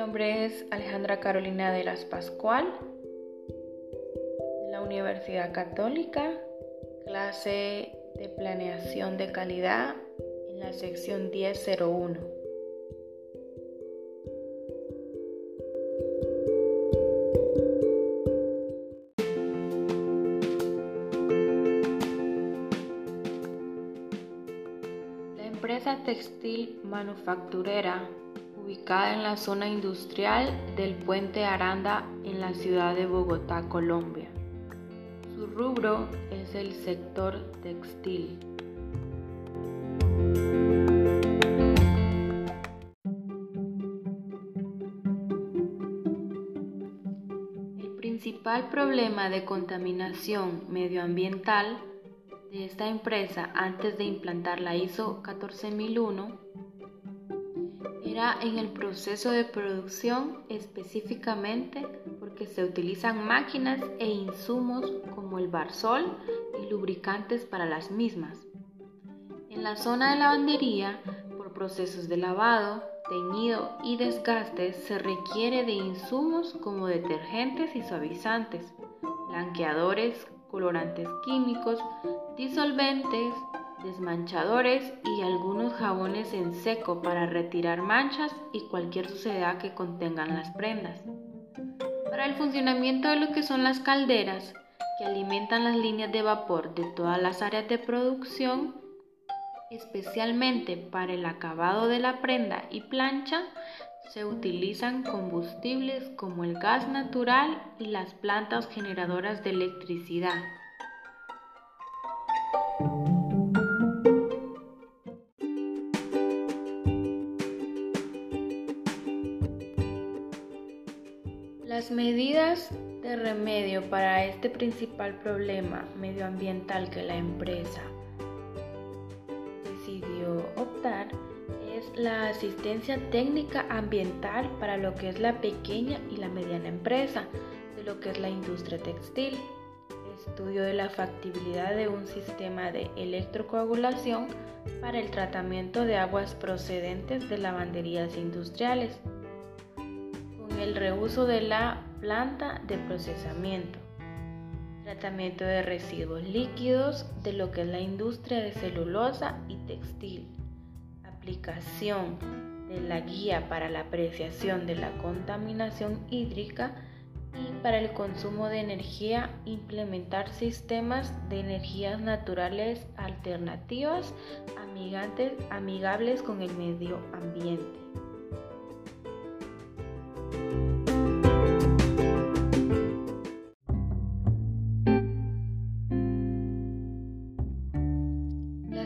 nombre es Alejandra Carolina de las Pascual, de la Universidad Católica, clase de planeación de calidad en la sección 1001. La empresa textil manufacturera ubicada en la zona industrial del puente Aranda en la ciudad de Bogotá, Colombia. Su rubro es el sector textil. El principal problema de contaminación medioambiental de esta empresa antes de implantar la ISO 14001 era en el proceso de producción específicamente porque se utilizan máquinas e insumos como el barsol y lubricantes para las mismas. En la zona de lavandería, por procesos de lavado, teñido y desgaste se requiere de insumos como detergentes y suavizantes, blanqueadores, colorantes químicos, disolventes, desmanchadores y algunos jabones en seco para retirar manchas y cualquier suciedad que contengan las prendas. Para el funcionamiento de lo que son las calderas, que alimentan las líneas de vapor de todas las áreas de producción, especialmente para el acabado de la prenda y plancha, se utilizan combustibles como el gas natural y las plantas generadoras de electricidad. Las medidas de remedio para este principal problema medioambiental que la empresa decidió optar es la asistencia técnica ambiental para lo que es la pequeña y la mediana empresa de lo que es la industria textil, estudio de la factibilidad de un sistema de electrocoagulación para el tratamiento de aguas procedentes de lavanderías industriales, el reuso de la planta de procesamiento, tratamiento de residuos líquidos de lo que es la industria de celulosa y textil, aplicación de la guía para la apreciación de la contaminación hídrica y para el consumo de energía implementar sistemas de energías naturales alternativas amigables con el medio ambiente.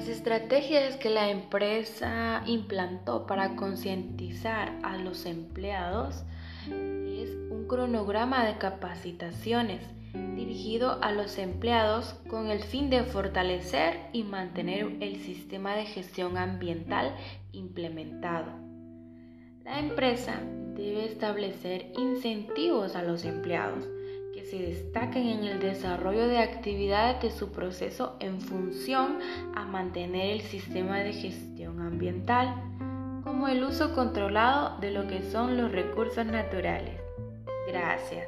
Estrategias que la empresa implantó para concientizar a los empleados es un cronograma de capacitaciones dirigido a los empleados con el fin de fortalecer y mantener el sistema de gestión ambiental implementado. La empresa debe establecer incentivos a los empleados que se destaquen en el desarrollo de actividades de su proceso en función a mantener el sistema de gestión ambiental, como el uso controlado de lo que son los recursos naturales. Gracias.